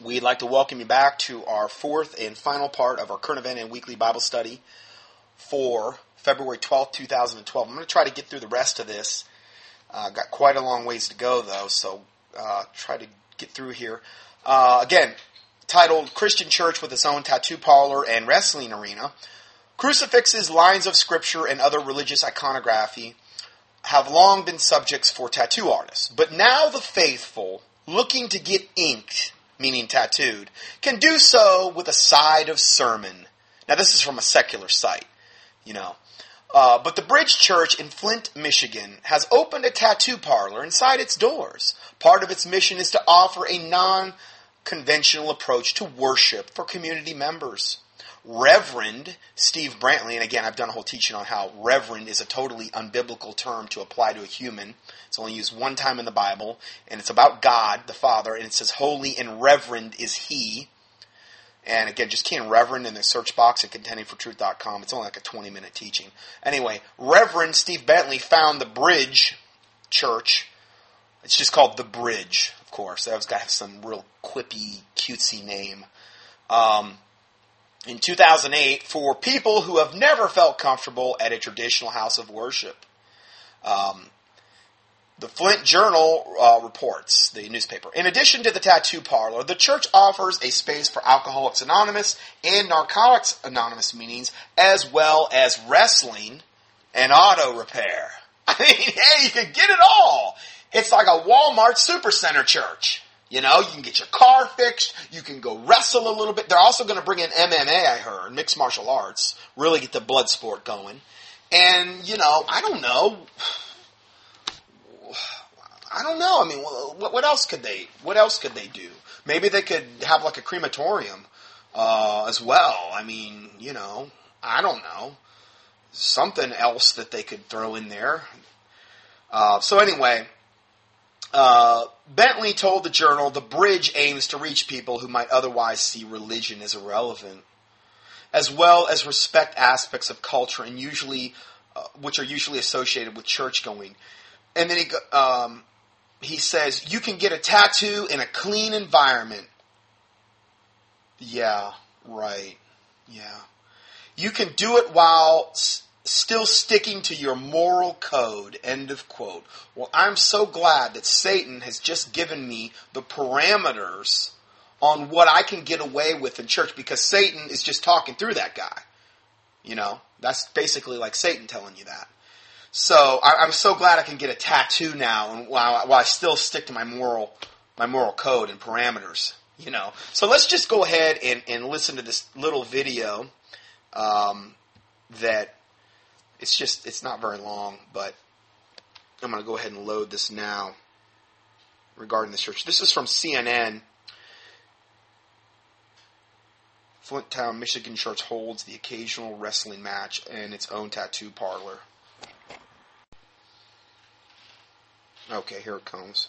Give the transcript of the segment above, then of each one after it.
we'd like to welcome you back to our fourth and final part of our current event and weekly Bible study for February 12th, 2012. I'm going to try to get through the rest of this. Uh, got quite a long ways to go, though, so uh, try to get through here. Uh, again, titled Christian Church with its own tattoo parlor and wrestling arena. Crucifixes, lines of scripture, and other religious iconography have long been subjects for tattoo artists. But now the faithful, looking to get inked, meaning tattooed, can do so with a side of sermon. Now, this is from a secular site, you know. Uh, but the Bridge Church in Flint, Michigan has opened a tattoo parlor inside its doors. Part of its mission is to offer a non conventional approach to worship for community members. Reverend Steve Brantley, and again, I've done a whole teaching on how reverend is a totally unbiblical term to apply to a human. It's only used one time in the Bible, and it's about God, the Father, and it says, Holy and reverend is He. And again, just key in Reverend in the search box at contendingfortruth.com. It's only like a 20 minute teaching. Anyway, Reverend Steve Bentley found the Bridge Church. It's just called The Bridge, of course. That was got to have some real quippy, cutesy name. Um, in 2008 for people who have never felt comfortable at a traditional house of worship. Um, the Flint Journal uh, reports, the newspaper. In addition to the tattoo parlor, the church offers a space for Alcoholics Anonymous and Narcotics Anonymous meetings, as well as wrestling and auto repair. I mean, hey, you can get it all. It's like a Walmart supercenter church. You know, you can get your car fixed. You can go wrestle a little bit. They're also going to bring in MMA, I heard, mixed martial arts, really get the blood sport going. And, you know, I don't know. I don't know. I mean, what, what else could they? What else could they do? Maybe they could have like a crematorium uh, as well. I mean, you know, I don't know. Something else that they could throw in there. Uh, so anyway, uh, Bentley told the journal the bridge aims to reach people who might otherwise see religion as irrelevant, as well as respect aspects of culture and usually, uh, which are usually associated with church going. And then he um, he says you can get a tattoo in a clean environment. Yeah, right. Yeah, you can do it while still sticking to your moral code. End of quote. Well, I'm so glad that Satan has just given me the parameters on what I can get away with in church because Satan is just talking through that guy. You know, that's basically like Satan telling you that. So I, am so glad I can get a tattoo now, and while, while I still stick to my moral my moral code and parameters. You know, so let's just go ahead and, and listen to this little video um, that it's just, it's not very long, but I'm going to go ahead and load this now regarding the church. This is from CNN. Flint Town, Michigan church holds the occasional wrestling match and its own tattoo parlor. Okay, here it comes.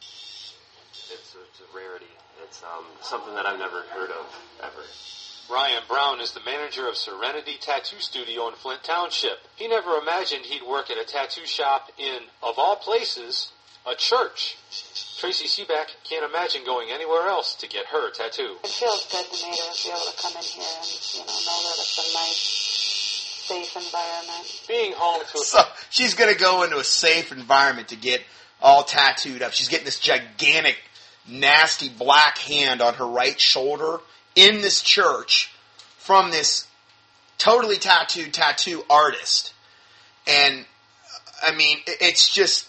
It's a, it's a rarity. It's um, something that I've never heard of ever. Ryan Brown is the manager of Serenity Tattoo Studio in Flint Township. He never imagined he'd work at a tattoo shop in, of all places, a church. Tracy Seaback can't imagine going anywhere else to get her tattoo. It feels good to me to be able to come in here and you know know that it's a nice, safe environment. Being home to a So she's going to go into a safe environment to get all tattooed up. She's getting this gigantic nasty black hand on her right shoulder in this church from this totally tattooed tattoo artist. And I mean, it's just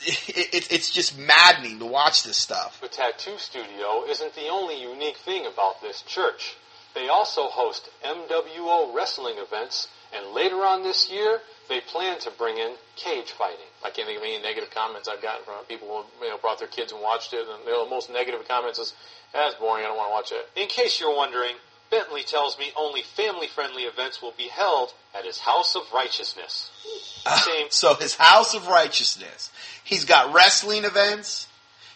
it, it's just maddening to watch this stuff. The tattoo studio isn't the only unique thing about this church. They also host MWO wrestling events, and later on this year, they plan to bring in cage fighting. I can't think of any negative comments I've gotten from people who you know, brought their kids and watched it, and the most negative comments is, ah, "That's boring. I don't want to watch it." In case you're wondering, Bentley tells me only family-friendly events will be held at his House of Righteousness. So his House of Righteousness. He's got wrestling events.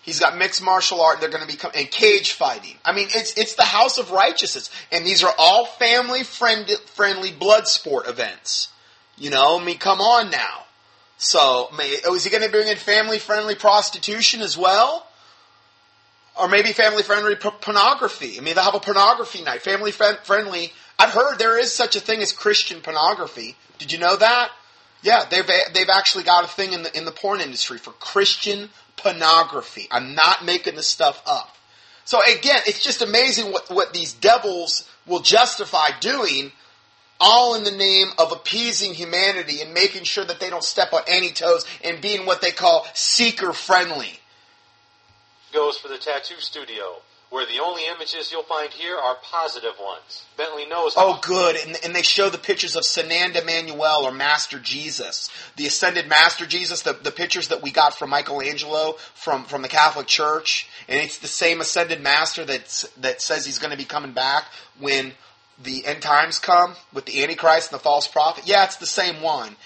He's got mixed martial art. They're going to become and cage fighting. I mean, it's it's the House of Righteousness, and these are all family friend, friendly blood sport events. You know, I mean, come on now. So, oh, is he going to bring in family friendly prostitution as well? Or maybe family friendly p- pornography? I mean, they'll have a pornography night. Family friend- friendly. I've heard there is such a thing as Christian pornography. Did you know that? Yeah, they've they've actually got a thing in the in the porn industry for Christian pornography. I'm not making this stuff up. So again, it's just amazing what what these devils will justify doing all in the name of appeasing humanity and making sure that they don't step on any toes and being what they call seeker friendly. Goes for the tattoo studio, where the only images you'll find here are positive ones. Bentley knows Oh, good. And, and they show the pictures of Sananda Manuel or Master Jesus, the ascended Master Jesus, the, the pictures that we got from Michelangelo from, from the Catholic Church. And it's the same ascended Master that's, that says he's going to be coming back when the end times come with the Antichrist and the false prophet. Yeah, it's the same one.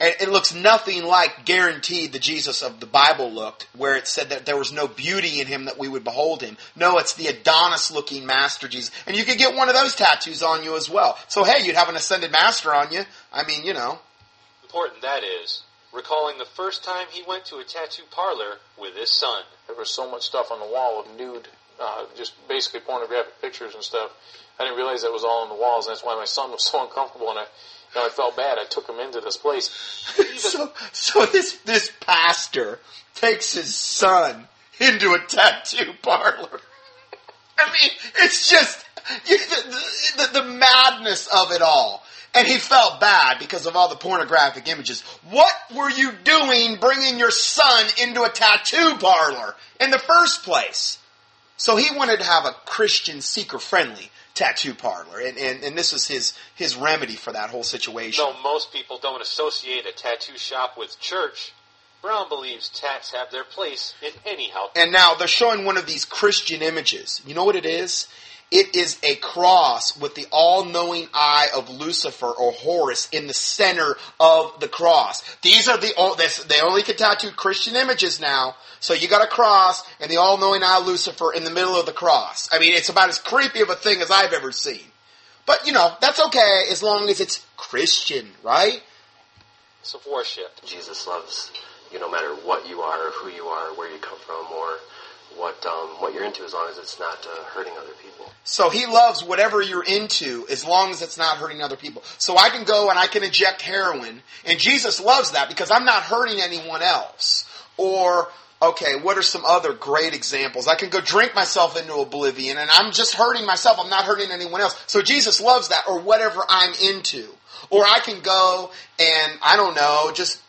And it looks nothing like guaranteed the Jesus of the Bible looked, where it said that there was no beauty in him that we would behold him. No, it's the Adonis looking Master Jesus. And you could get one of those tattoos on you as well. So hey, you'd have an ascended master on you. I mean, you know. important that is, recalling the first time he went to a tattoo parlor with his son. There was so much stuff on the wall of nude, uh, just basically pornographic pictures and stuff. I didn't realize that was all on the walls. And that's why my son was so uncomfortable, and I, know, I felt bad. I took him into this place. So, so this, this pastor takes his son into a tattoo parlor. I mean, it's just you, the, the, the madness of it all. And he felt bad because of all the pornographic images. What were you doing bringing your son into a tattoo parlor in the first place? So he wanted to have a Christian seeker friendly tattoo parlor. And, and, and this was his, his remedy for that whole situation. Though most people don't associate a tattoo shop with church, Brown believes tats have their place in any house. And now they're showing one of these Christian images. You know what it is? It is a cross with the all-knowing eye of Lucifer or Horus in the center of the cross. These are the they only can tattoo Christian images now. So you got a cross and the all-knowing eye of Lucifer in the middle of the cross. I mean, it's about as creepy of a thing as I've ever seen. But you know, that's okay as long as it's Christian, right? It's of worship. Jesus loves you no matter what you are, who you are, where you come from, or what um, what you're into, as long as it's not uh, hurting other people. So he loves whatever you're into as long as it's not hurting other people. So I can go and I can inject heroin, and Jesus loves that because I'm not hurting anyone else. Or, okay, what are some other great examples? I can go drink myself into oblivion and I'm just hurting myself. I'm not hurting anyone else. So Jesus loves that or whatever I'm into. Or I can go and, I don't know, just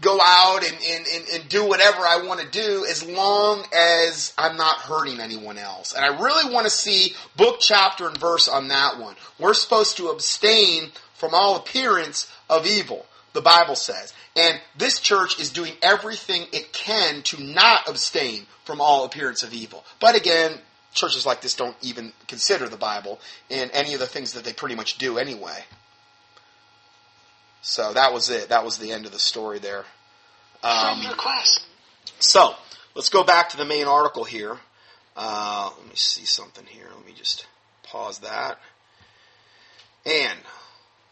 go out and, and, and, and do whatever I want to do as long as I'm not hurting anyone else. And I really want to see book, chapter, and verse on that one. We're supposed to abstain from all appearance of evil, the Bible says. And this church is doing everything it can to not abstain from all appearance of evil. But again, churches like this don't even consider the Bible and any of the things that they pretty much do anyway. So that was it. That was the end of the story there. Um, so let's go back to the main article here. Uh, let me see something here. Let me just pause that. And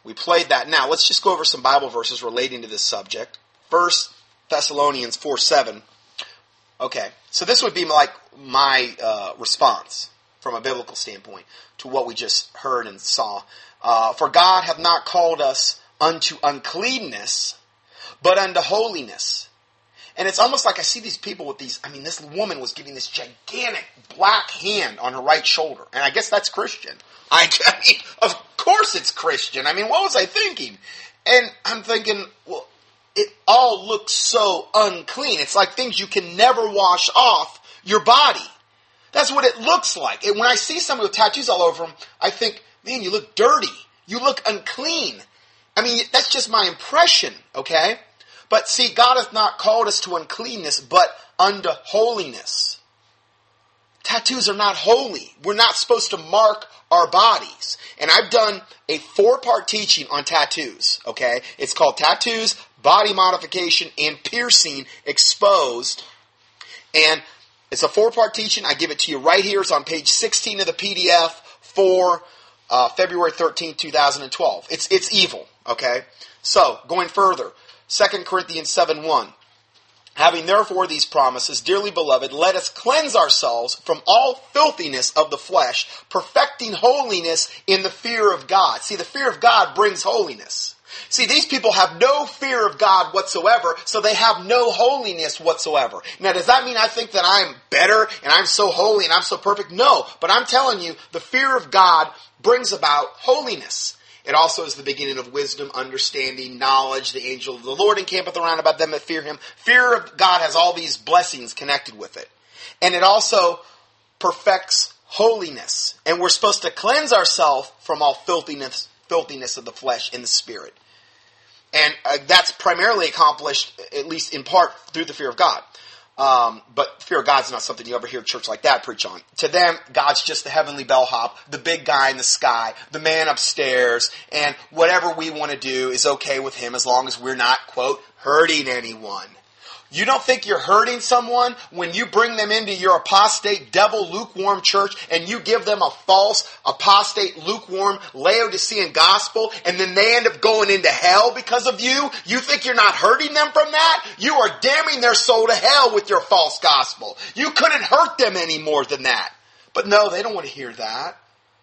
we played that. Now let's just go over some Bible verses relating to this subject. First Thessalonians four seven. Okay, so this would be like my uh, response from a biblical standpoint to what we just heard and saw. Uh, For God hath not called us unto uncleanness, but unto holiness. And it's almost like I see these people with these. I mean, this woman was giving this gigantic black hand on her right shoulder, and I guess that's Christian. I, I mean, of course it's Christian. I mean, what was I thinking? And I'm thinking, well, it all looks so unclean. It's like things you can never wash off your body. That's what it looks like. And when I see somebody with tattoos all over them, I think, man, you look dirty. You look unclean. I mean, that's just my impression, okay? But see, God hath not called us to uncleanness, but unto holiness. Tattoos are not holy. We're not supposed to mark our bodies. And I've done a four part teaching on tattoos, okay? It's called Tattoos, Body Modification, and Piercing Exposed. And it's a four part teaching. I give it to you right here. It's on page 16 of the PDF for uh, February 13, 2012. It's, it's evil, okay? So, going further, 2 Corinthians 7 1. Having therefore these promises, dearly beloved, let us cleanse ourselves from all filthiness of the flesh, perfecting holiness in the fear of God. See, the fear of God brings holiness. See, these people have no fear of God whatsoever, so they have no holiness whatsoever. Now, does that mean I think that I'm better and I'm so holy and I'm so perfect? No, but I'm telling you, the fear of God brings about holiness. It also is the beginning of wisdom, understanding, knowledge. The angel of the Lord encampeth around about them that fear him. Fear of God has all these blessings connected with it. And it also perfects holiness. And we're supposed to cleanse ourselves from all filthiness, filthiness of the flesh and the spirit. And uh, that's primarily accomplished, at least in part, through the fear of God. Um, but fear of God's not something you ever hear church like that preach on. To them, God's just the heavenly bellhop, the big guy in the sky, the man upstairs, and whatever we want to do is okay with him as long as we're not, quote, hurting anyone. You don't think you're hurting someone when you bring them into your apostate, devil, lukewarm church and you give them a false, apostate, lukewarm, Laodicean gospel and then they end up going into hell because of you? You think you're not hurting them from that? You are damning their soul to hell with your false gospel. You couldn't hurt them any more than that. But no, they don't want to hear that.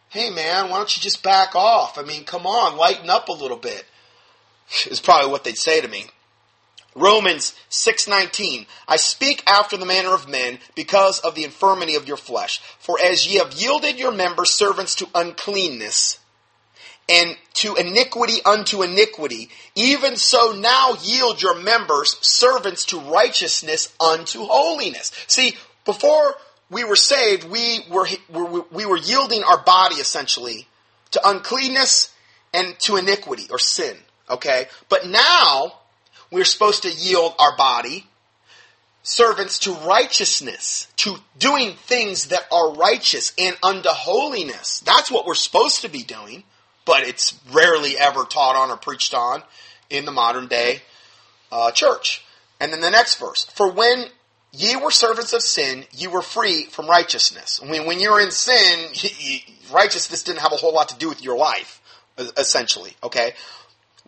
Hey man, why don't you just back off? I mean, come on, lighten up a little bit. Is probably what they'd say to me. Romans 6:19 I speak after the manner of men because of the infirmity of your flesh. For as ye have yielded your members servants to uncleanness and to iniquity unto iniquity even so now yield your members servants to righteousness unto holiness. See before we were saved we were we were yielding our body essentially to uncleanness and to iniquity or sin okay? But now we're supposed to yield our body, servants to righteousness, to doing things that are righteous and unto holiness. That's what we're supposed to be doing, but it's rarely ever taught on or preached on in the modern day uh, church. And then the next verse, for when ye were servants of sin, ye were free from righteousness. When, when you were in sin, righteousness didn't have a whole lot to do with your life, essentially, okay?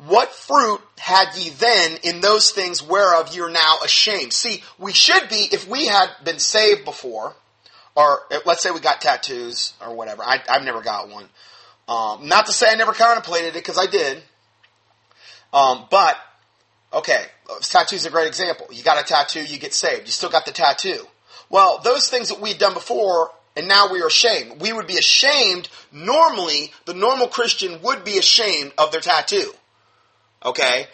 What fruit had ye then in those things whereof you're now ashamed? See, we should be, if we had been saved before, or let's say we got tattoos or whatever. I, have never got one. Um, not to say I never contemplated it because I did. Um, but okay, tattoo's a great example. You got a tattoo, you get saved. You still got the tattoo. Well, those things that we'd done before, and now we are ashamed. We would be ashamed. Normally, the normal Christian would be ashamed of their tattoo. Okay?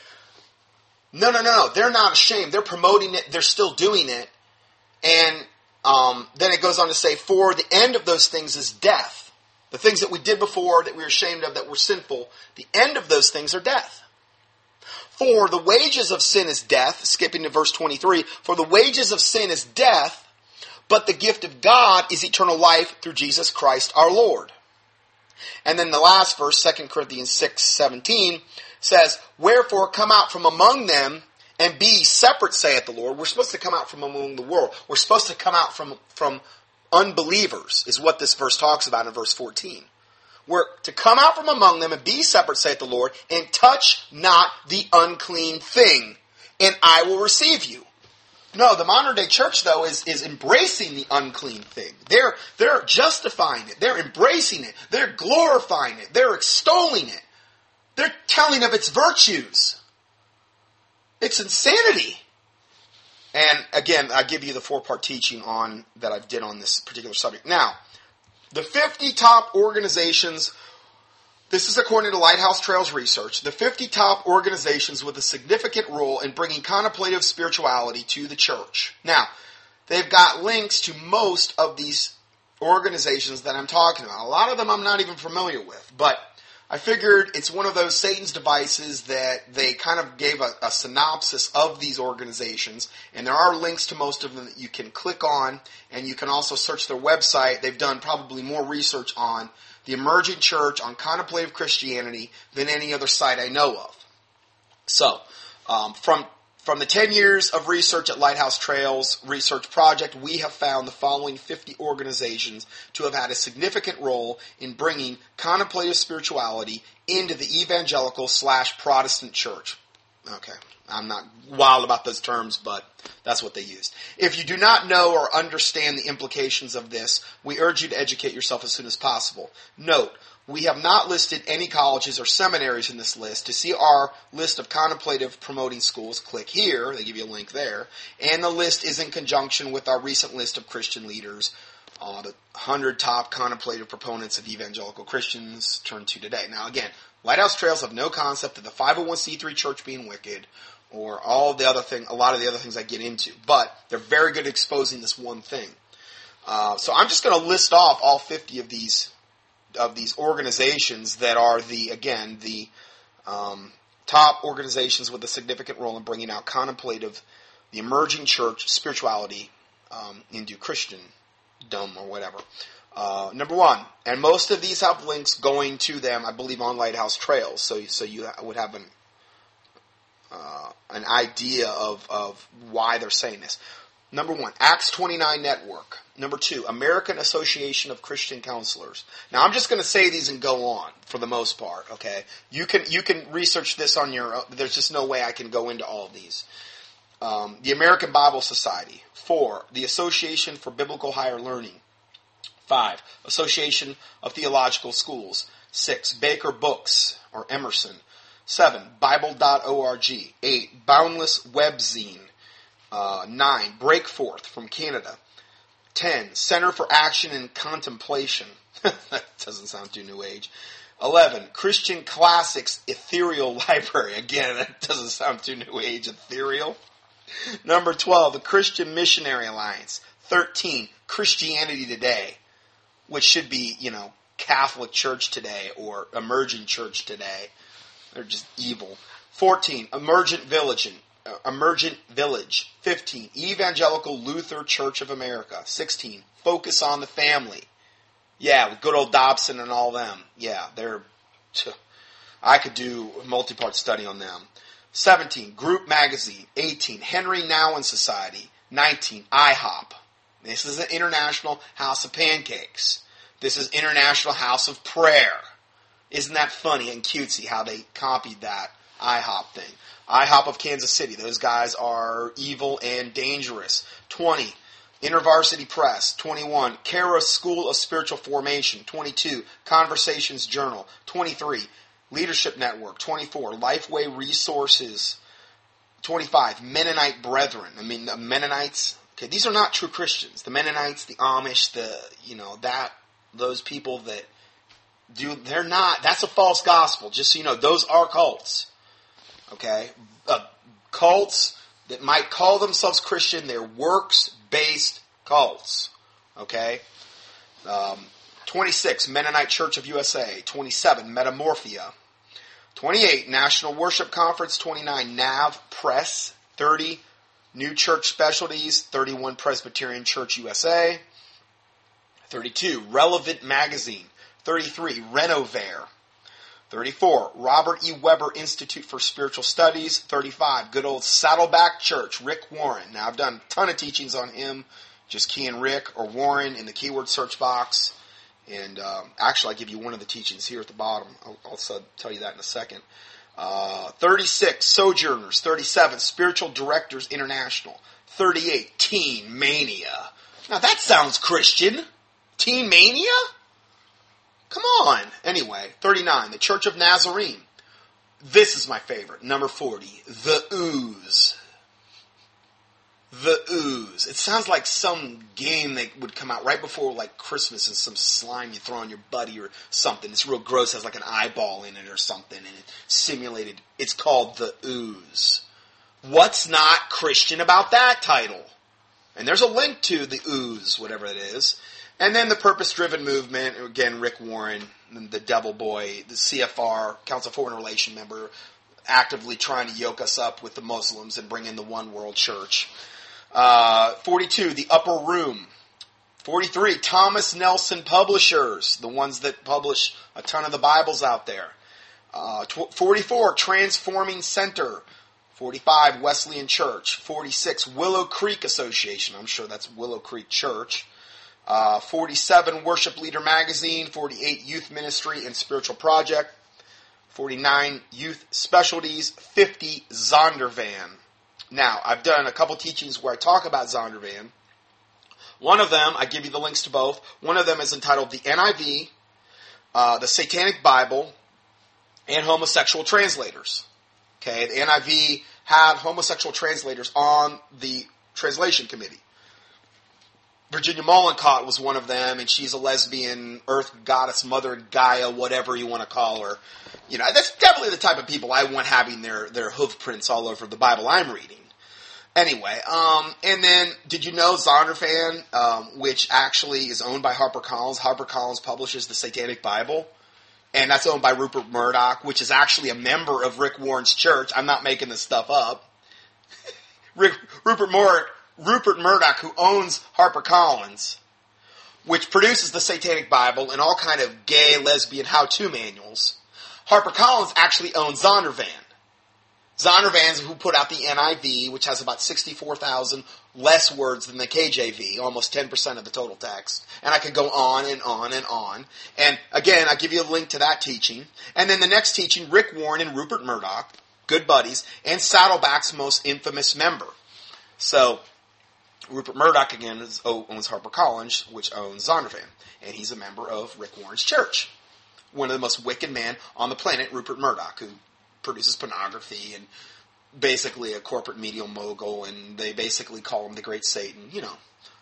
No, no, no. no. They're not ashamed. They're promoting it. They're still doing it. And um, then it goes on to say, for the end of those things is death. The things that we did before that we were ashamed of that were sinful, the end of those things are death. For the wages of sin is death, skipping to verse 23, for the wages of sin is death, but the gift of God is eternal life through Jesus Christ our Lord. And then the last verse, 2 Corinthians 6, 17, says, Wherefore come out from among them and be separate, saith the Lord. We're supposed to come out from among the world. We're supposed to come out from, from unbelievers, is what this verse talks about in verse 14. We're to come out from among them and be separate, saith the Lord, and touch not the unclean thing, and I will receive you. No, the modern day church though is, is embracing the unclean thing. They're they're justifying it. They're embracing it. They're glorifying it. They're extolling it. They're telling of its virtues. It's insanity. And again, I give you the four part teaching on that I've did on this particular subject. Now, the 50 top organizations, this is according to Lighthouse Trails research, the 50 top organizations with a significant role in bringing contemplative spirituality to the church. Now, they've got links to most of these organizations that I'm talking about. A lot of them I'm not even familiar with, but I figured it's one of those Satan's devices that they kind of gave a, a, synopsis of these organizations, and there are links to most of them that you can click on, and you can also search their website. They've done probably more research on the emerging church, on contemplative Christianity, than any other site I know of. So, um, from From the 10 years of research at Lighthouse Trails Research Project, we have found the following 50 organizations to have had a significant role in bringing contemplative spirituality into the evangelical slash Protestant church. Okay, I'm not wild about those terms, but that's what they used. If you do not know or understand the implications of this, we urge you to educate yourself as soon as possible. Note, we have not listed any colleges or seminaries in this list. To see our list of contemplative promoting schools, click here. They give you a link there. And the list is in conjunction with our recent list of Christian leaders, uh, the 100 top contemplative proponents of evangelical Christians turned to today. Now, again, Lighthouse Trails have no concept of the 501c3 church being wicked or all the other thing, a lot of the other things I get into, but they're very good at exposing this one thing. Uh, so I'm just going to list off all 50 of these of these organizations that are the again the um, top organizations with a significant role in bringing out contemplative, the emerging church spirituality um, into Christendom or whatever. Uh, number one, and most of these have links going to them, I believe, on Lighthouse Trails, so so you would have an uh, an idea of of why they're saying this. Number one, Acts 29 Network. Number two, American Association of Christian Counselors. Now, I'm just going to say these and go on for the most part. Okay, you can you can research this on your. own. There's just no way I can go into all these. Um, the American Bible Society. Four, the Association for Biblical Higher Learning. Five, Association of Theological Schools. Six, Baker Books or Emersion. Seven, Bible.org. Eight, Boundless Webzine. Uh, 9. Breakforth from Canada. 10. Center for Action and Contemplation. that doesn't sound too new age. 11. Christian Classics Ethereal Library. Again, that doesn't sound too new age. Ethereal. Number 12. The Christian Missionary Alliance. 13. Christianity Today. Which should be, you know, Catholic Church Today or Emerging Church Today. They're just evil. 14. Emergent Village. Emergent Village. 15. Evangelical Luther Church of America. 16. Focus on the Family. Yeah, with good old Dobson and all them. Yeah, they're. I could do a multi-part study on them. 17. Group Magazine. 18. Henry Nouwen Society. 19. IHOP. This is an International House of Pancakes. This is International House of Prayer. Isn't that funny and cutesy how they copied that IHOP thing? IHOP of Kansas City. Those guys are evil and dangerous. 20. InterVarsity Press. 21. Kara School of Spiritual Formation. 22. Conversations Journal. 23. Leadership Network. 24. Lifeway Resources. 25. Mennonite Brethren. I mean, the Mennonites. Okay, these are not true Christians. The Mennonites, the Amish, the, you know, that, those people that do, they're not, that's a false gospel. Just so you know, those are cults okay? Uh, cults that might call themselves Christian, they're works based cults, okay? Um, 26, Mennonite Church of USA. 27, Metamorpha. 28, National Worship Conference. 29, NAV Press. 30, New Church Specialties. 31, Presbyterian Church USA. 32, Relevant Magazine. 33, Renovare. 34, Robert E. Webber Institute for Spiritual Studies. 35, good old Saddleback Church, Rick Warren. Now, I've done a ton of teachings on him. Just key in Rick or Warren in the keyword search box. And um, actually, I give you one of the teachings here at the bottom. I'll, I'll tell you that in a second. Uh, 36, Sojourners. 37, Spiritual Directors International. 38, Teen Mania. Now, that sounds Christian. Teen Mania? Come on. Anyway, 39, the Church of Nazarene. This is my favorite. Number 40, The Ooze. The Ooze. It sounds like some game that would come out right before like Christmas and some slime you throw on your buddy or something. It's real gross, has like an eyeball in it or something, and it's simulated. It's called The Ooze. What's not Christian about that title? And there's a link to The Ooze, whatever it is. And then the purpose driven movement, again, Rick Warren, the devil boy, the CFR, Council Foreign Relation member, actively trying to yoke us up with the Muslims and bring in the one world church. Uh, 42, the upper room. 43, Thomas Nelson Publishers, the ones that publish a ton of the Bibles out there. Uh, tw- 44, Transforming Center. 45 Wesleyan Church. 46 Willow Creek Association. I'm sure that's Willow Creek Church. Uh, 47 Worship Leader Magazine. 48 Youth Ministry and Spiritual Project. 49 Youth Specialties. 50 Zondervan. Now, I've done a couple teachings where I talk about Zondervan. One of them, I give you the links to both. One of them is entitled The NIV, uh, The Satanic Bible, and Homosexual Translators. Okay, the NIV had homosexual translators on the translation committee. Virginia Mollenkott was one of them, and she's a lesbian, earth goddess, mother Gaia, whatever you want to call her. You know, that's definitely the type of people I want having their, their hoof prints all over the Bible I'm reading. Anyway, um, and then did you know Zondervan, um, which actually is owned by HarperCollins? HarperCollins publishes the Satanic Bible, and that's owned by Rupert Murdoch, which is actually a member of Rick Warren's church. I'm not making this stuff up. Rick, Rupert Mur- Rupert Murdoch, who owns HarperCollins, which produces the Satanic Bible and all kind of gay, lesbian how-to manuals. HarperCollins actually owns Zondervan. Zondervan's who put out the NIV, which has about 64,000 less words than the KJV, almost 10% of the total text. And I could go on and on and on. And again, I give you a link to that teaching. And then the next teaching, Rick Warren and Rupert Murdoch, good buddies, and Saddleback's most infamous member. So, Rupert Murdoch again is, owns HarperCollins, which owns Zondervan. And he's a member of Rick Warren's church. One of the most wicked men on the planet, Rupert Murdoch, who produces pornography and basically a corporate media mogul, and they basically call him the Great Satan. You know,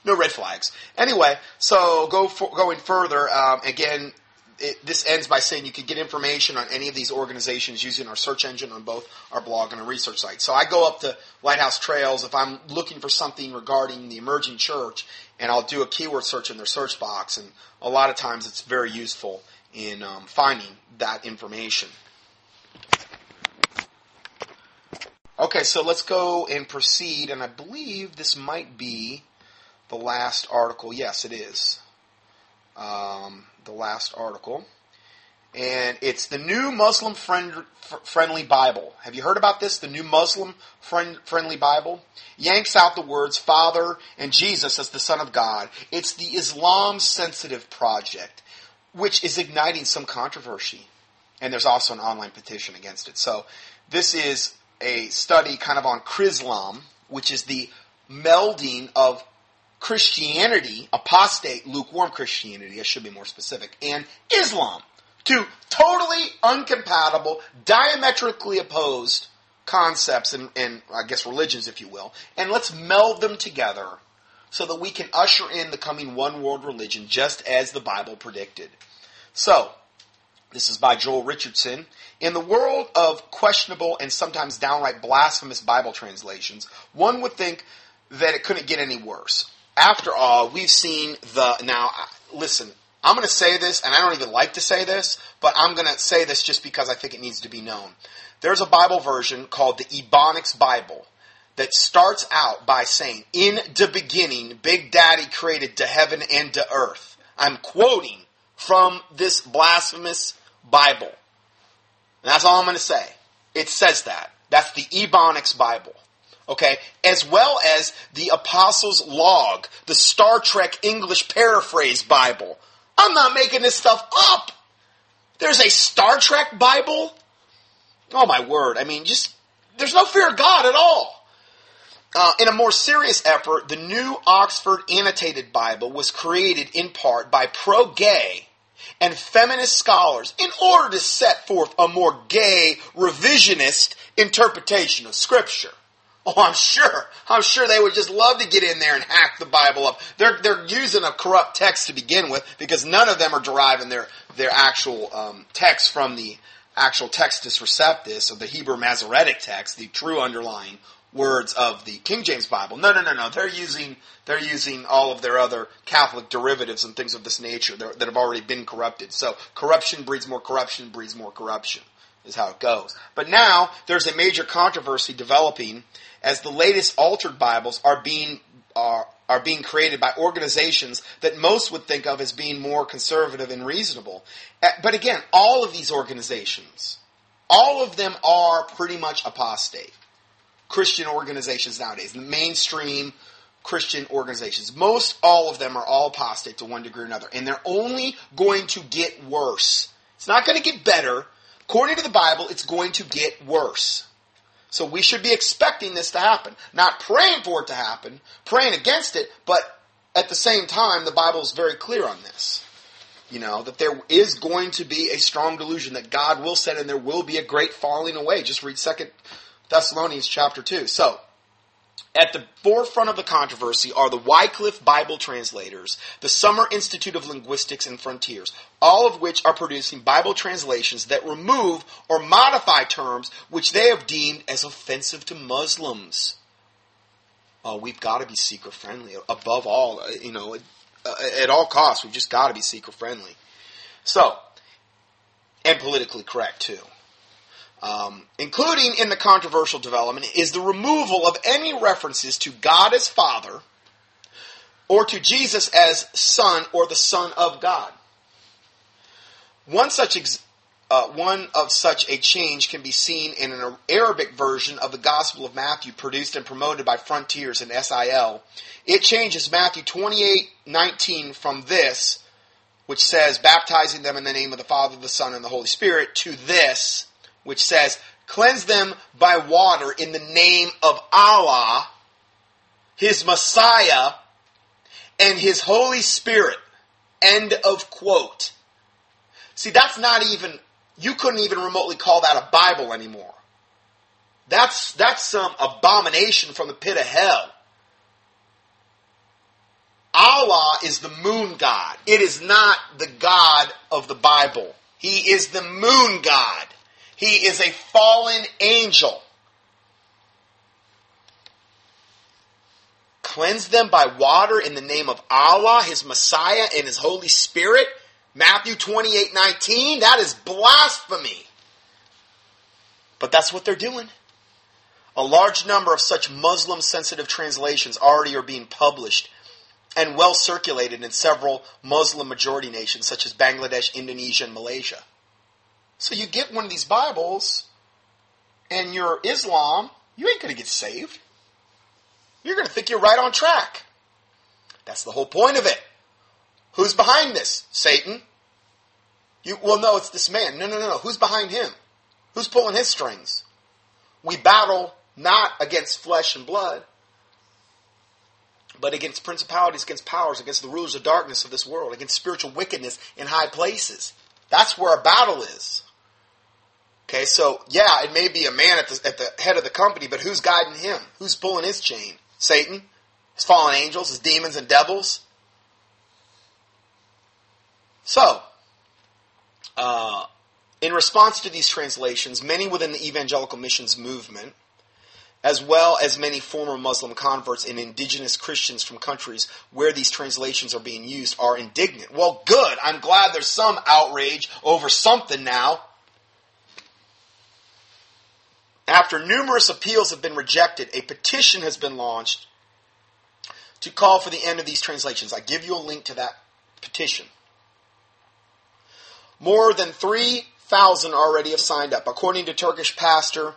no red flags. Anyway, so go for, going further. Um, again, it, this ends by saying you can get information on any of these organizations using our search engine on both our blog and our research site. So I go up to Lighthouse Trails if I'm looking for something regarding the emerging church, and I'll do a keyword search in their search box, and a lot of times it's very useful in um, finding that information. Okay, so let's go and proceed, and I believe this might be the last article. Yes, it is. Um, the last article. And it's the new Muslim friend, friendly Bible. Have you heard about this? The new Muslim friend, friendly Bible? Yanks out the words Father and Jesus as the Son of God. It's the Islam sensitive project, which is igniting some controversy. And there's also an online petition against it. So this is a study kind of on Chrislam, which is the melding of Christianity, apostate, lukewarm Christianity, I should be more specific, and Islam. Two totally uncompatible, diametrically opposed concepts and, and, I guess religions, if you will, and let's meld them together so that we can usher in the coming one world religion just as the Bible predicted. So, this is by Joel Richardson. In the world of questionable and sometimes downright blasphemous Bible translations, one would think that it couldn't get any worse. After all, we've seen the. Now, listen, I'm going to say this, and I don't even like to say this, but I'm going to say this just because I think it needs to be known. There's a Bible version called the Ebonics Bible that starts out by saying, In the beginning, Big Daddy created the heaven and the earth. I'm quoting from this blasphemous Bible. And that's all I'm going to say. It says that. That's the Ebonics Bible. Okay? As well as the Apostles' Log, the Star Trek English Paraphrase Bible. I'm not making this stuff up. There's a Star Trek Bible? Oh my word. I mean, just, there's no fear of God at all. Uh, in a more serious effort, the new Oxford Annotated Bible was created in part by pro gay and feminist scholars in order to set forth a more gay, revisionist interpretation of Scripture. Oh, I'm sure. I'm sure they would just love to get in there and hack the Bible up. They're they're using a corrupt text to begin with because none of them are deriving their their actual um, text from the actual Textus Receptus of the Hebrew Masoretic text, the true underlying words of the King James Bible. No, no, no, no. They're using they're using all of their other Catholic derivatives and things of this nature that have already been corrupted. So corruption breeds more corruption, breeds more corruption is how it goes. But now there's a major controversy developing as the latest altered Bibles are being are are being created by organizations that most would think of as being more conservative and reasonable. Eh, but again, all of these organizations, all of them are pretty much apostate. Christian organizations nowadays, the mainstream Christian organizations. Most all of them are all apostate to one degree or another, and they're only going to get worse. It's not going to get better. According to the Bible, it's going to get worse. So we should be expecting this to happen. Not praying for it to happen, praying against it, but at the same time, the Bible is very clear on this. You know, that there is going to be a strong delusion that God will send and there will be a great falling away. Just read Second Thessalonians chapter 2. So, at the forefront of the controversy are the Wycliffe Bible translators, the Summer Institute of Linguistics and Frontiers, all of which are producing Bible translations that remove or modify terms which they have deemed as offensive to Muslims. Oh, we've got to be seeker friendly. Above all, uh, you know, at all costs, we've just got to be seeker friendly. So, and politically correct too um, including in the controversial development, is the removal of any references to God as Father or to Jesus as Son or the Son of God. One such ex- uh, one of such a change can be seen in an Arabic version of the Gospel of Matthew produced and promoted by Frontiers and SIL. It changes Matthew 28:19 from this, which says baptizing them in the name of the Father, the Son, and the Holy Spirit, to this, which says, Cleanse them by water in the name of Allah, His Messiah, and His Holy Spirit. End of quote. See, that's not even, you couldn't even remotely call that a Bible anymore. That's, that's some abomination from the pit of hell. Allah is the moon god. It is not the God of the Bible. He is the moon god. He is a fallen angel. Cleanse them by water in the name of Allah, His Messiah, and His Holy Spirit. Matthew 28 19. That is blasphemy. But that's what they're doing. A large number of such Muslim sensitive translations already are being published and well circulated in several Muslim majority nations such as Bangladesh, Indonesia, and Malaysia. So you get one of these Bibles and you're Islam, you ain't going to get saved. You're going to think you're right on track. That's the whole point of it. Who's behind this? Satan? You, well, no, it's this man. No, no, no, no. Who's behind him? Who's pulling his strings? We battle not against flesh and blood, but against principalities, against powers, against the rulers of darkness of this world, against spiritual wickedness in high places. That's where our battle is. Okay, so yeah, it may be a man at the, at the head of the company, but who's guiding him? Who's pulling his chain? Satan? His fallen angels? His demons and devils? So, uh, in response to these translations, many within the evangelical missions movement, as well as many former Muslim converts and indigenous Christians from countries where these translations are being used, are indignant. Well, good. I'm glad there's some outrage over something now. After numerous appeals have been rejected, a petition has been launched to call for the end of these translations. I give you a link to that petition. More than 3,000 already have signed up. According to Turkish pastor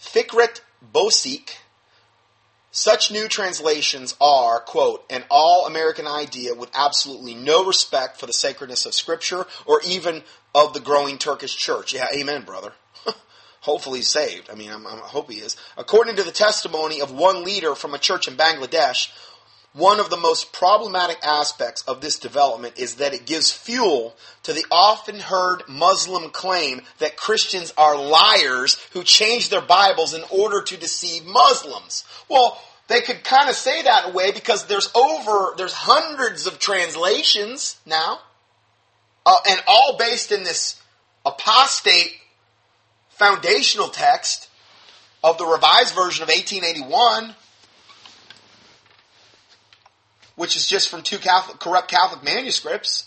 Fikret Böcek, such new translations are, quote, an all American idea with absolutely no respect for the sacredness of Scripture or even of the growing Turkish church. Yeah, amen, brother hopefully saved. I mean, I'm, I'm, i hope he is. According to the testimony of one leader from a church in Bangladesh, one of the most problematic aspects of this development is that it gives fuel to the often heard Muslim claim that Christians are liars who change their Bibles in order to deceive Muslims. Well, they could kind of say that way because there's over, there's hundreds of translations now, uh, and all based in this apostate foundational text of the revised version of 1881, which is just from two Catholic, corrupt Catholic manuscripts,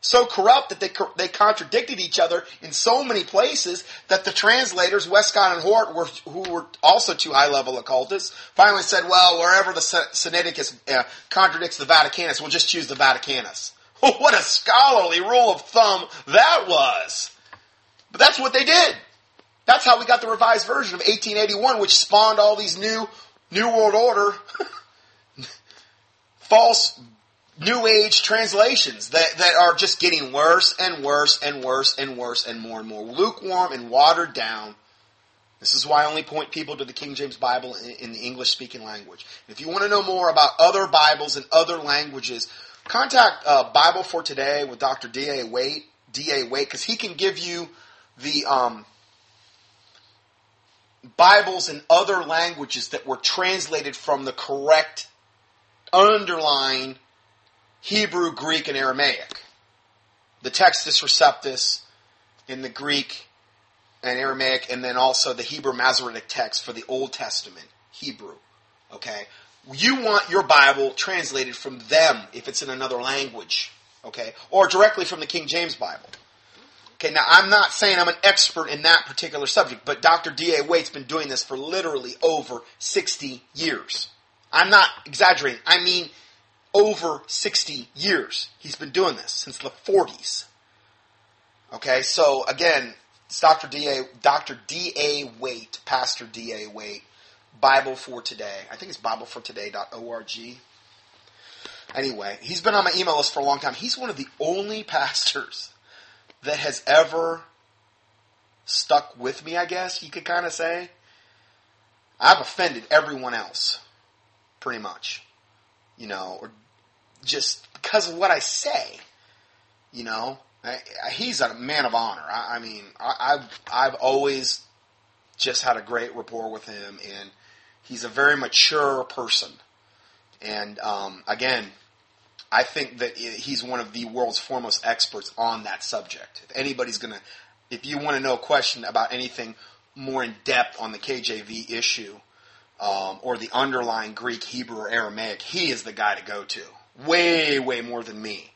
so corrupt that they they contradicted each other in so many places that the translators Westcott and Hort, were, who were also two high level occultists, finally said, "Well, wherever the Sinaiticus uh, contradicts the Vaticanus, we'll just choose the Vaticanus." what a scholarly rule of thumb that was! But that's what they did. That's how we got the revised version of 1881, which spawned all these new New World Order false New Age translations that, that are just getting worse and worse and worse and worse and more and more lukewarm and watered down. This is why I only point people to the King James Bible in, in the English speaking language. If you want to know more about other Bibles and other languages, contact uh, Bible for Today with Dr. D.A. Waite, D.A. Waite, because he can give you the um, Bibles in other languages that were translated from the correct underlying Hebrew, Greek, and Aramaic. The Textus Receptus in the Greek and Aramaic, and then also the Hebrew Masoretic text for the Old Testament, Hebrew. Okay? You want your Bible translated from them if it's in another language. Okay? Or directly from the King James Bible. Okay, now I'm not saying I'm an expert in that particular subject, but Dr. D.A. Waite's been doing this for literally over 60 years. I'm not exaggerating. I mean over 60 years. He's been doing this since the 40s. Okay, so again, it's Dr. D.A. Dr. D.A. Waite, Pastor D.A. Waite, Bible for Today. I think it's biblefortoday.org. Anyway, he's been on my email list for a long time. He's one of the only pastors that has ever stuck with me, I guess you could kind of say. I've offended everyone else, pretty much. You know, or just because of what I say. You know, I, I, he's a man of honor. I, I mean, I, I've I've always just had a great rapport with him, and he's a very mature person. And um, again, I think that he's one of the world's foremost experts on that subject. If anybody's going to, if you want to know a question about anything more in depth on the KJV issue um, or the underlying Greek, Hebrew, or Aramaic, he is the guy to go to. Way, way more than me.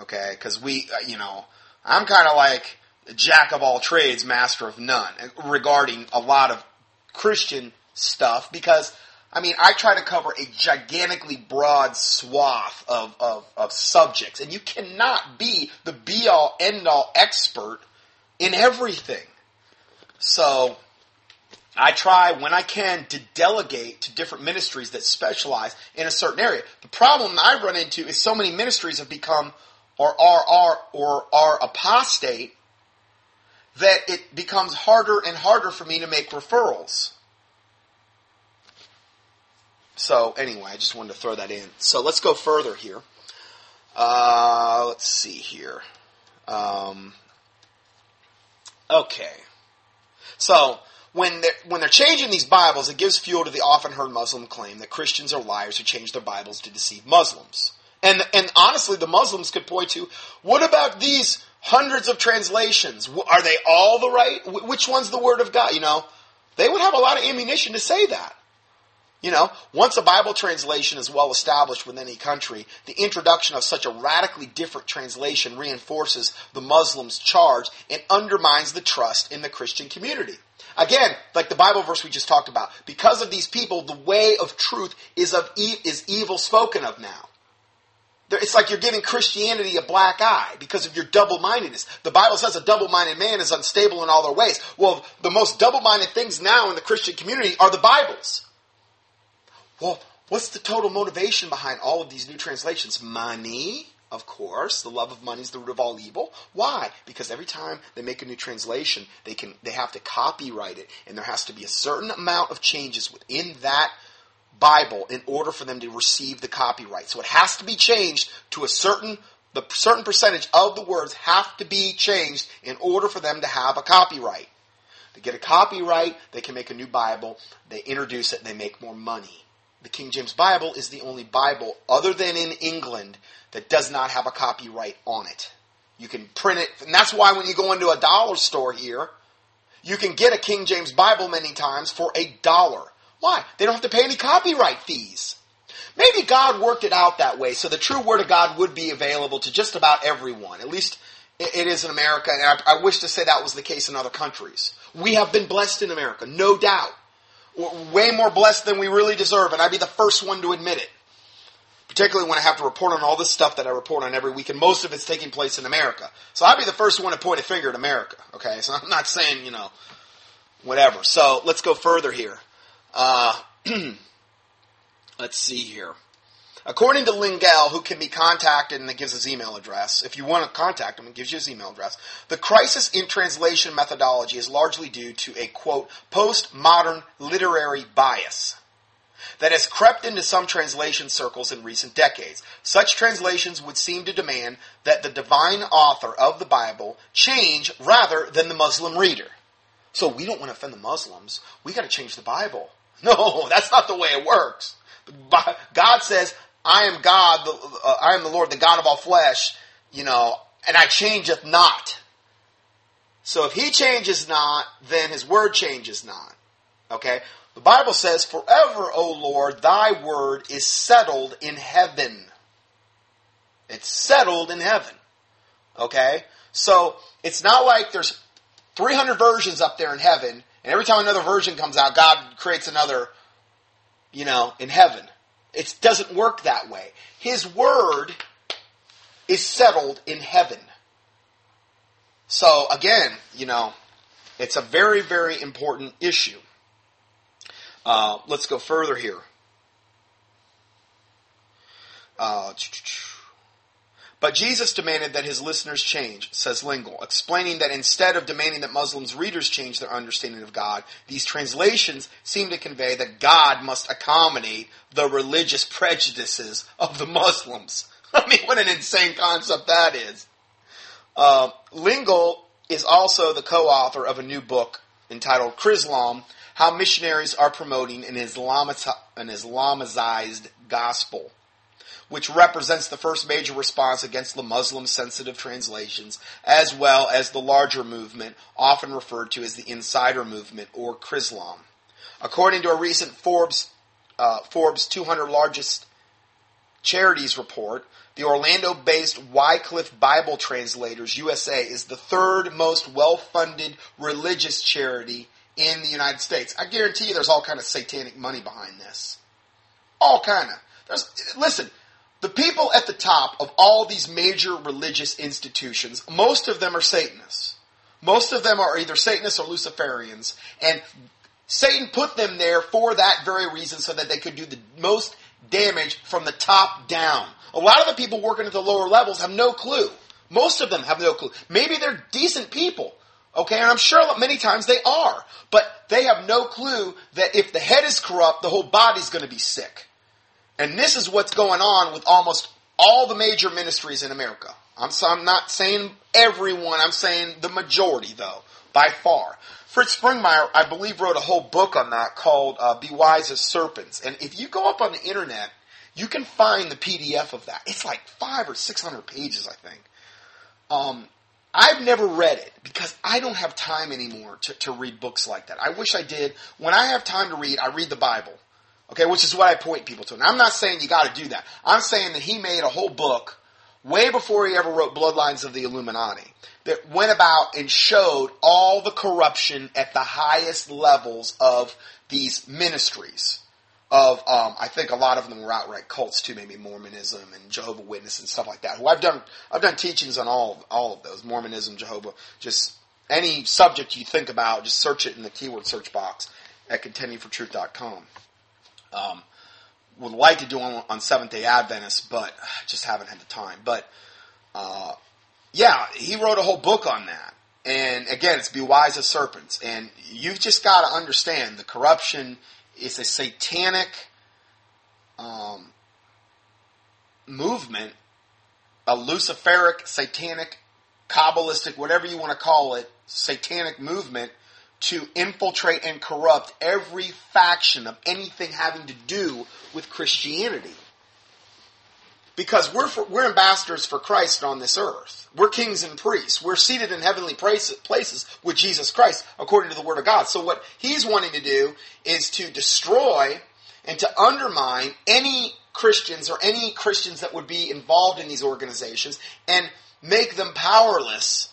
Okay? Because we, uh, you know, I'm kind of like jack of all trades, master of none regarding a lot of Christian stuff because I mean, I try to cover a gigantically broad swath of, of, of subjects, and you cannot be the be all end all expert in everything. So, I try when I can to delegate to different ministries that specialize in a certain area. The problem I run into is so many ministries have become or are, are or are apostate that it becomes harder and harder for me to make referrals. So anyway, I just wanted to throw that in. So let's go further here. Uh, let's see here. Um, okay. So when they're, when they're changing these Bibles, it gives fuel to the often heard Muslim claim that Christians are liars who change their Bibles to deceive Muslims. And and honestly, the Muslims could point to what about these hundreds of translations? Are they all the right? Which one's the Word of God? You know, they would have a lot of ammunition to say that. You know, once a Bible translation is well established within a country, the introduction of such a radically different translation reinforces the Muslim's charge and undermines the trust in the Christian community. Again, like the Bible verse we just talked about, because of these people, the way of truth is of e- is evil spoken of now. It's like you're giving Christianity a black eye because of your double-mindedness. The Bible says a double-minded man is unstable in all their ways. Well, the most double-minded things now in the Christian community are the Bibles. Well, what's the total motivation behind all of these new translations? Money, of course. The love of money is the root of all evil. Why? Because every time they make a new translation, they can they have to copyright it, and there has to be a certain amount of changes within that Bible in order for them to receive the copyright. So it has to be changed to a certain the certain percentage of the words have to be changed in order for them to have a copyright. They get a copyright, they can make a new Bible, they introduce it, they make more money the King James Bible is the only Bible, other than in England, that does not have a copyright on it. You can print it, and that's why when you go into a dollar store here, you can get a King James Bible many times for a dollar. Why? They don't have to pay any copyright fees. Maybe God worked it out that way, so the true Word of God would be available to just about everyone. At least it is in America, and I, wish to say that was the case in other countries. We have been blessed in America, no doubt way more blessed than we really deserve, and I'd be the first one to admit it. Particularly when I have to report on all this stuff that I report on every week, and most of it's taking place in America. So I'd be the first one to point a finger at America, okay? So I'm not saying, you know, whatever. So let's go further here. Uh, let's see here. According to Lingel, who can be contacted and it gives his email address, if you want to contact him, it gives you his email address. The crisis in translation methodology is largely due to a quote postmodern literary bias that has crept into some translation circles in recent decades. Such translations would seem to demand that the divine author of the Bible change rather than the Muslim reader. So we don't want to offend the Muslims. We got to change the Bible. No, that's not the way it works. God says, I am God, the, uh, I am the Lord, the God of all flesh, you know, and I changeth not. So if he changes not, then his word changes not. Okay? The Bible says, Forever, O Lord, thy word is settled in heaven. It's settled in heaven. Okay? So it's not like there's 300 versions up there in heaven, and every time another version comes out, God creates another, you know, in heaven. It doesn't work that way. His word is settled in heaven. So again, you know, it's a very, very important issue. Uh, let's go further here. Uh, but Jesus demanded that his listeners change, says Lingel, explaining that instead of demanding that Muslims' readers change their understanding of God, these translations seem to convey that God must accommodate the religious prejudices of the Muslims. I mean, what an insane concept that is. Uh, Lingel is also the co-author of a new book entitled Chrislam, How Missionaries Are Promoting an, Islamized, an Islamized Gospel which represents the first major response against the Muslim sensitive translations, as well as the larger movement, often referred to as the Insider Movement or Chrislam. According to a recent Forbes, uh, Forbes 200 largest charities report, the Orlando based Wycliffe Bible Translators USA is the third most well funded religious charity in the United States. I guarantee you there's all kind of satanic money behind this. All kind of. There's, listen, the people at the top of all these major religious institutions, most of them are Satanists. Most of them are either Satanists or Luciferians. And Satan put them there for that very reason so that they could do the most damage from the top down. A lot of the people working at the lower levels have no clue. Most of them have no clue. Maybe they're decent people. Okay, and I'm sure many times they are. But they have no clue that if the head is corrupt, the whole body's going to be sick. And this is what's going on with almost all the major ministries in America. I'm, so I'm not saying everyone, I'm saying the majority, though, by far. Fritz Springmeier, I believe, wrote a whole book on that called uh, Be Wise as Serpents. And if you go up on the internet, you can find the PDF of that. It's like five or six hundred pages, I think. Um, I've never read it because I don't have time anymore to, to read books like that. I wish I did. When I have time to read, I read the Bible. Okay, which is what I point people to. And I'm not saying you got to do that. I'm saying that he made a whole book way before he ever wrote Bloodlines of the Illuminati that went about and showed all the corruption at the highest levels of these ministries. Of um, I think a lot of them were outright cults too, maybe Mormonism and Jehovah Witness and stuff like that. Who I've done I've done teachings on all all of those Mormonism, Jehovah, just any subject you think about, just search it in the keyword search box at contendingfortruth.com. Um, would like to do on, on Seventh Day Adventists, but just haven't had the time. But uh, yeah, he wrote a whole book on that. And again, it's be wise as serpents. And you've just got to understand the corruption is a satanic um, movement, a Luciferic, satanic, Kabbalistic, whatever you want to call it, satanic movement to infiltrate and corrupt every faction of anything having to do with Christianity. Because we're, for, we're ambassadors for Christ on this earth. We're kings and priests. We're seated in heavenly places with Jesus Christ according to the Word of God. So what he's wanting to do is to destroy and to undermine any Christians or any Christians that would be involved in these organizations and make them powerless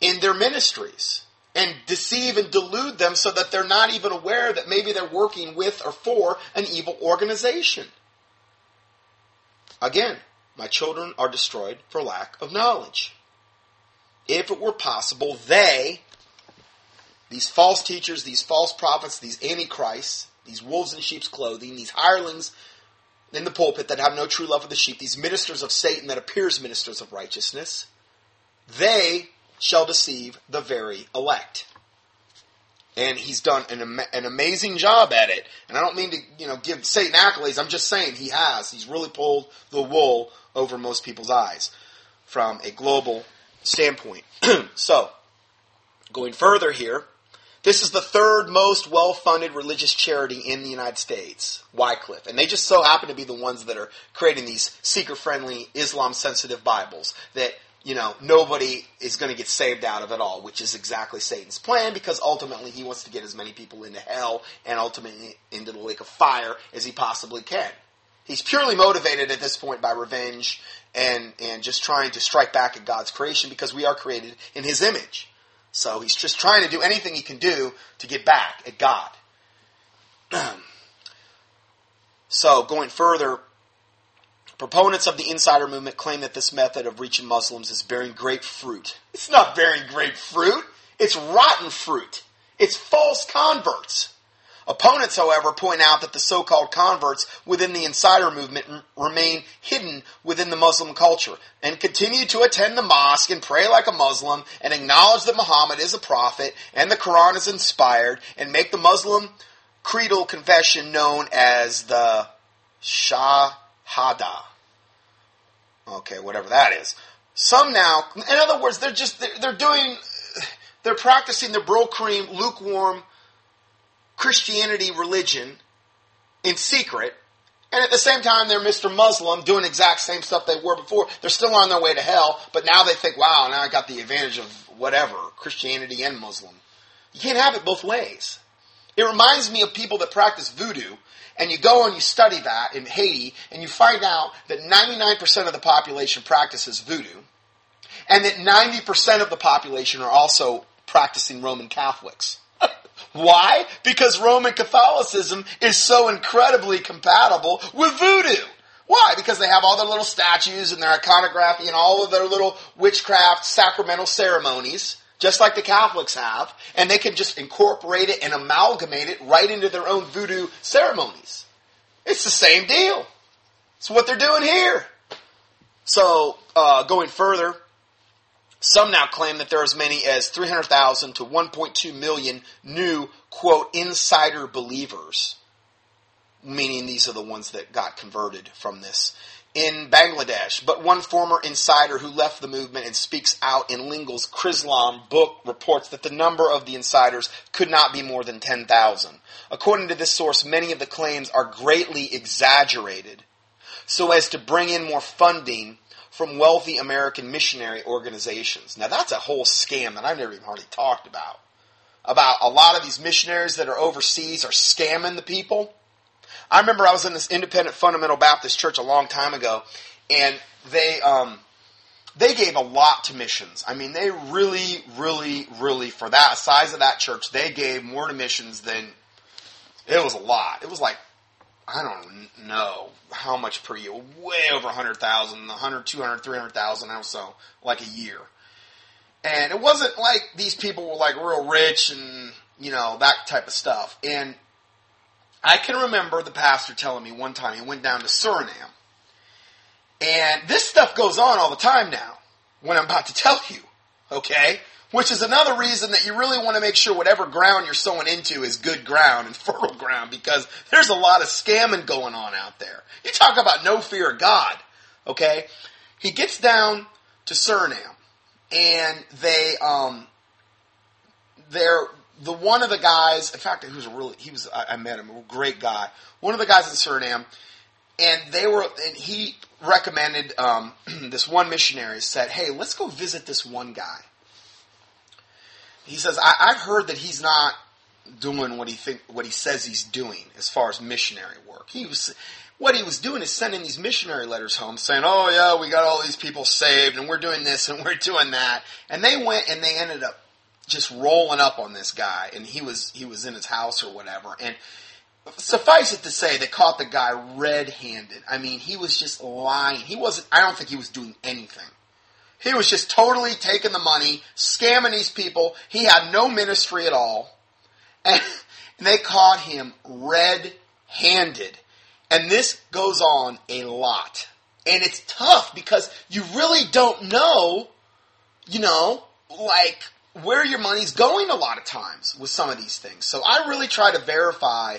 in their ministries and deceive and delude them so that they're not even aware that maybe they're working with or for an evil organization. Again, my children are destroyed for lack of knowledge. If it were possible, they these false teachers, these false prophets, these antichrists, these wolves in sheep's clothing, these hirelings in the pulpit that have no true love for the sheep, these ministers of Satan that appears ministers of righteousness, they shall deceive the very elect. And he's done an, an amazing job at it. And I don't mean to, you know, give Satan accolades. I'm just saying he has. He's really pulled the wool over most people's eyes from a global standpoint. so, going further here, this is the third most well funded religious charity in the United States, Wycliffe. And they just so happen to be the ones that are creating these seeker friendly, Islam sensitive Bibles that, you know, nobody is going to get saved out of it all, which is exactly Satan's plan because ultimately he wants to get as many people into hell and ultimately into the lake of fire as he possibly can. He's purely motivated at this point by revenge and, and just trying to strike back at God's creation because we are created in his image. So he's just trying to do anything he can do to get back at God. so going further, proponents of the insider movement claim that this method of reaching Muslims is bearing great fruit. It's not bearing great fruit. It's rotten fruit. It's false converts. Opponents, however, point out that the so-called converts within the insider movement remain hidden within the Muslim culture and continue to attend the mosque and pray like a Muslim and acknowledge that Muhammad is a prophet and the Quran is inspired and make the Muslim creedal confession known as the Shahada. Okay, whatever that is. Some now, in other words, they're just, they're, they're doing, they're practicing the bro cream, lukewarm, Christianity religion in secret, and at the same time they're Mr. Muslim doing exact same stuff they were before. They're still on their way to hell, but now they think, wow, now I got the advantage of whatever, Christianity and Muslim. You can't have it both ways. It reminds me of people that practice voodoo, and you go and you study that in Haiti, and you find out that 99% of the population practices voodoo, and that 90% of the population are also practicing Roman Catholics. Why? Because Roman Catholicism is so incredibly compatible with voodoo. Why? Because they have all their little statues and their iconography and all of their little witchcraft sacramental ceremonies, just like the Catholics have, and they can just incorporate it and amalgamate it right into their own voodoo ceremonies. It's the same deal. It's what they're doing here. So, uh, going further, some now claim that there are as many as 300,000 to 1.2 million new, quote, insider believers, meaning these are the ones that got converted from this, in Bangladesh. But one former insider who left the movement and speaks out in Lingel's Chrislam book reports that the number of the insiders could not be more than 10,000. According to this source, many of the claims are greatly exaggerated so as to bring in more funding from wealthy American missionary organizations. Now that's a whole scam that I've never even hardly talked about. About a lot of these missionaries that are overseas are scamming the people. I remember I was in this independent fundamental Baptist church a long time ago, and they um, they gave a lot to missions. I mean, they really, really, really for that size of that church, they gave more to missions than it was a lot. It was like I don't know how much per year, way over 100,000, 100, 200, 300,000 or so, like a year. And it wasn't like these people were like real rich and, you know, that type of stuff. And I can remember the pastor telling me one time he went down to Suriname. And this stuff goes on all the time now, when I'm about to tell you, okay? Which is another reason that you really want to make sure whatever ground you're sowing into is good ground and fertile ground because there's a lot of scamming going on out there. You talk about no fear of God, okay? He gets down to Suriname and they, um, they're, the one of the guys, in fact, he was a really, he was, I, I met him, a great guy. One of the guys in Suriname, and they were, and he recommended, um, this one missionary said, hey, let's go visit this one guy he says, I, I've heard that he's not doing what he think what he says he's doing as far as missionary work. He was what he was doing is sending these missionary letters home saying, "Oh yeah, we got all these people saved and we're doing this and we're doing that." And they went and they ended up just rolling up on this guy and he was he was in his house or whatever. And suffice it to say they caught the guy red-handed. I mean, he was just lying. He wasn't I don't think he was doing anything. He was just totally taking the money, scamming these people. He had no ministry at all. And they caught him red handed. And this goes on a lot. And it's tough because you really don't know, you know, like where your money's going a lot of times with some of these things. So I really try to verify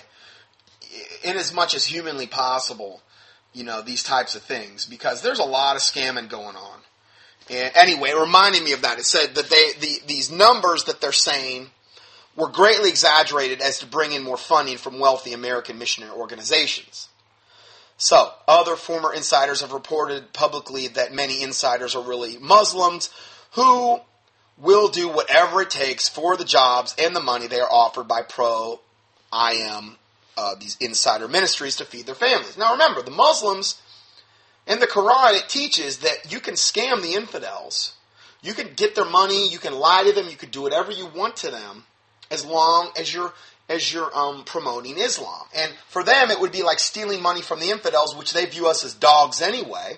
in as much as humanly possible, you know, these types of things because there's a lot of scamming going on. And anyway, it reminded me of that. It said that they the, these numbers that they're saying were greatly exaggerated as to bring in more funding from wealthy American missionary organizations. So, other former insiders have reported publicly that many insiders are really Muslims who will do whatever it takes for the jobs and the money they are offered by pro IM, uh, these insider ministries to feed their families. Now remember, the Muslims in the Quran, it teaches that you can scam the infidels. You can get their money, you can lie to them, you can do whatever you want to them as long as you're as you're um, promoting Islam. And for them, it would be like stealing money from the infidels, which they view us as dogs anyway.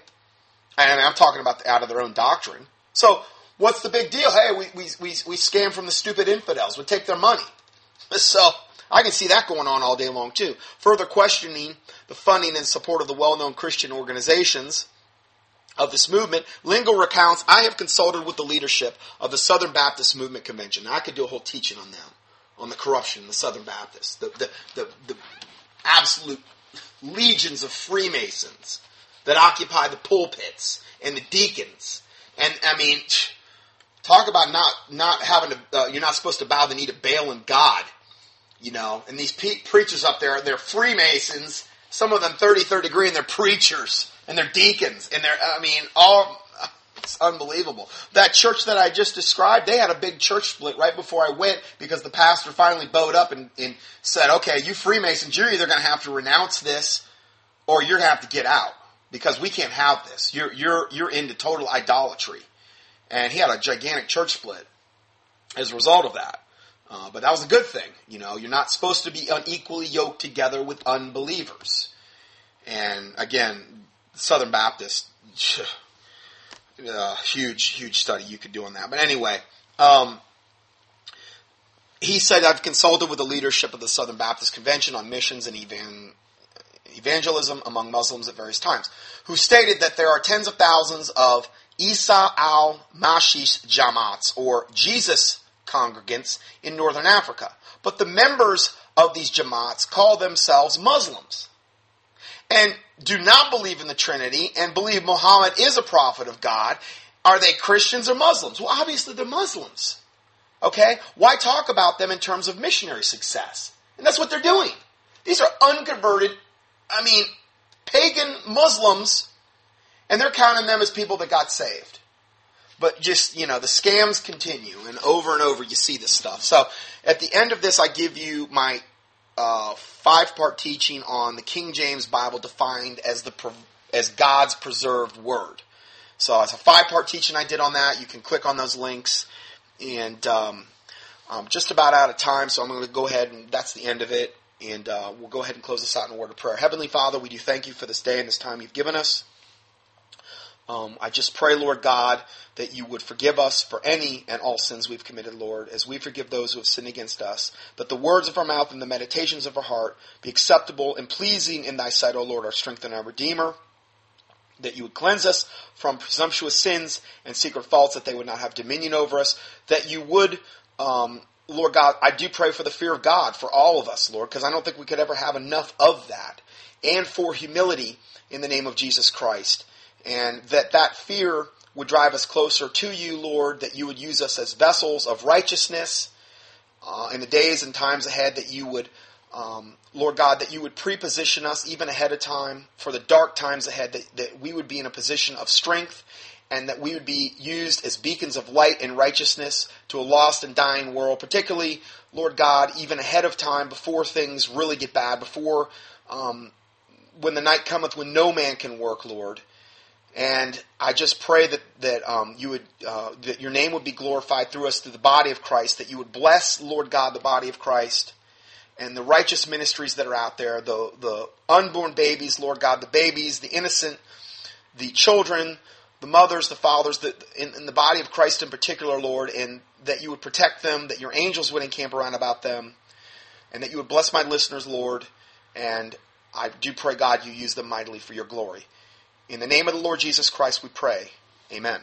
And I'm talking about the, out of their own doctrine. So what's the big deal? Hey, we, we, we, we scam from the stupid infidels. We take their money. So I can see that going on all day long too. Further questioning the funding and support of the well-known Christian organizations of this movement, Lingel recounts, I have consulted with the leadership of the Southern Baptist Movement Convention. Now, I could do a whole teaching on them, on the corruption in the Southern Baptists, the, the, the, the absolute legions of Freemasons that occupy the pulpits and the deacons. And, I mean, talk about not, not having to, uh, you're not supposed to bow the knee to Baal and God you know, and these pe- preachers up there, they're Freemasons, some of them 30, 30 degree, and they're preachers, and they're deacons, and they're, I mean, all, it's unbelievable. That church that I just described, they had a big church split right before I went because the pastor finally bowed up and, and said, okay, you Freemasons, you're either going to have to renounce this or you're going to have to get out because we can't have this. You're, you're, you're into total idolatry. And he had a gigantic church split as a result of that. Uh, but that was a good thing. You know, you're not supposed to be unequally yoked together with unbelievers. And again, Southern Baptist, uh, huge, huge study you could do on that. But anyway, um, he said, I've consulted with the leadership of the Southern Baptist Convention on missions and evan- evangelism among Muslims at various times, who stated that there are tens of thousands of Isa al Masih Jamats, or Jesus congregants in northern Africa. But the members of these Jamaats call themselves Muslims and do not believe in the Trinity and believe Muhammad is a prophet of God. Are they Christians or Muslims? Well, obviously they're Muslims. Okay? Why talk about them in terms of missionary success? And that's what they're doing. These are unconverted, I mean, pagan Muslims, and they're counting them as people that got saved. But just, you know, the scams continue, and over and over you see this stuff. So at the end of this, I give you my uh, five part teaching on the King James Bible defined as, the, as God's preserved word. So it's a five part teaching I did on that. You can click on those links. And um, I'm just about out of time, so I'm going to go ahead and that's the end of it. And uh, we'll go ahead and close this out in a word of prayer. Heavenly Father, we do thank you for this day and this time you've given us. Um, I just pray, Lord God, that you would forgive us for any and all sins we've committed, Lord, as we forgive those who have sinned against us. That the words of our mouth and the meditations of our heart be acceptable and pleasing in thy sight, O Lord, our strength and our Redeemer. That you would cleanse us from presumptuous sins and secret faults, that they would not have dominion over us. That you would, um, Lord God, I do pray for the fear of God for all of us, Lord, because I don't think we could ever have enough of that. And for humility in the name of Jesus Christ and that that fear would drive us closer to you, Lord, that you would use us as vessels of righteousness uh, in the days and times ahead, that you would, um, Lord God, that you would preposition us even ahead of time for the dark times ahead, that, that we would be in a position of strength and that we would be used as beacons of light and righteousness to a lost and dying world, particularly, Lord God, even ahead of time, before things really get bad, before um, when the night cometh when no man can work, Lord. And I just pray that that um, you would uh, that your name would be glorified through us through the body of Christ. That you would bless, Lord God, the body of Christ, and the righteous ministries that are out there. The the unborn babies, Lord God, the babies, the innocent, the children, the mothers, the fathers, the, in, in the body of Christ in particular, Lord, and that you would protect them. That your angels would encamp around about them, and that you would bless my listeners, Lord. And I do pray, God, you use them mightily for your glory. In the name of the Lord Jesus Christ, we pray. Amen.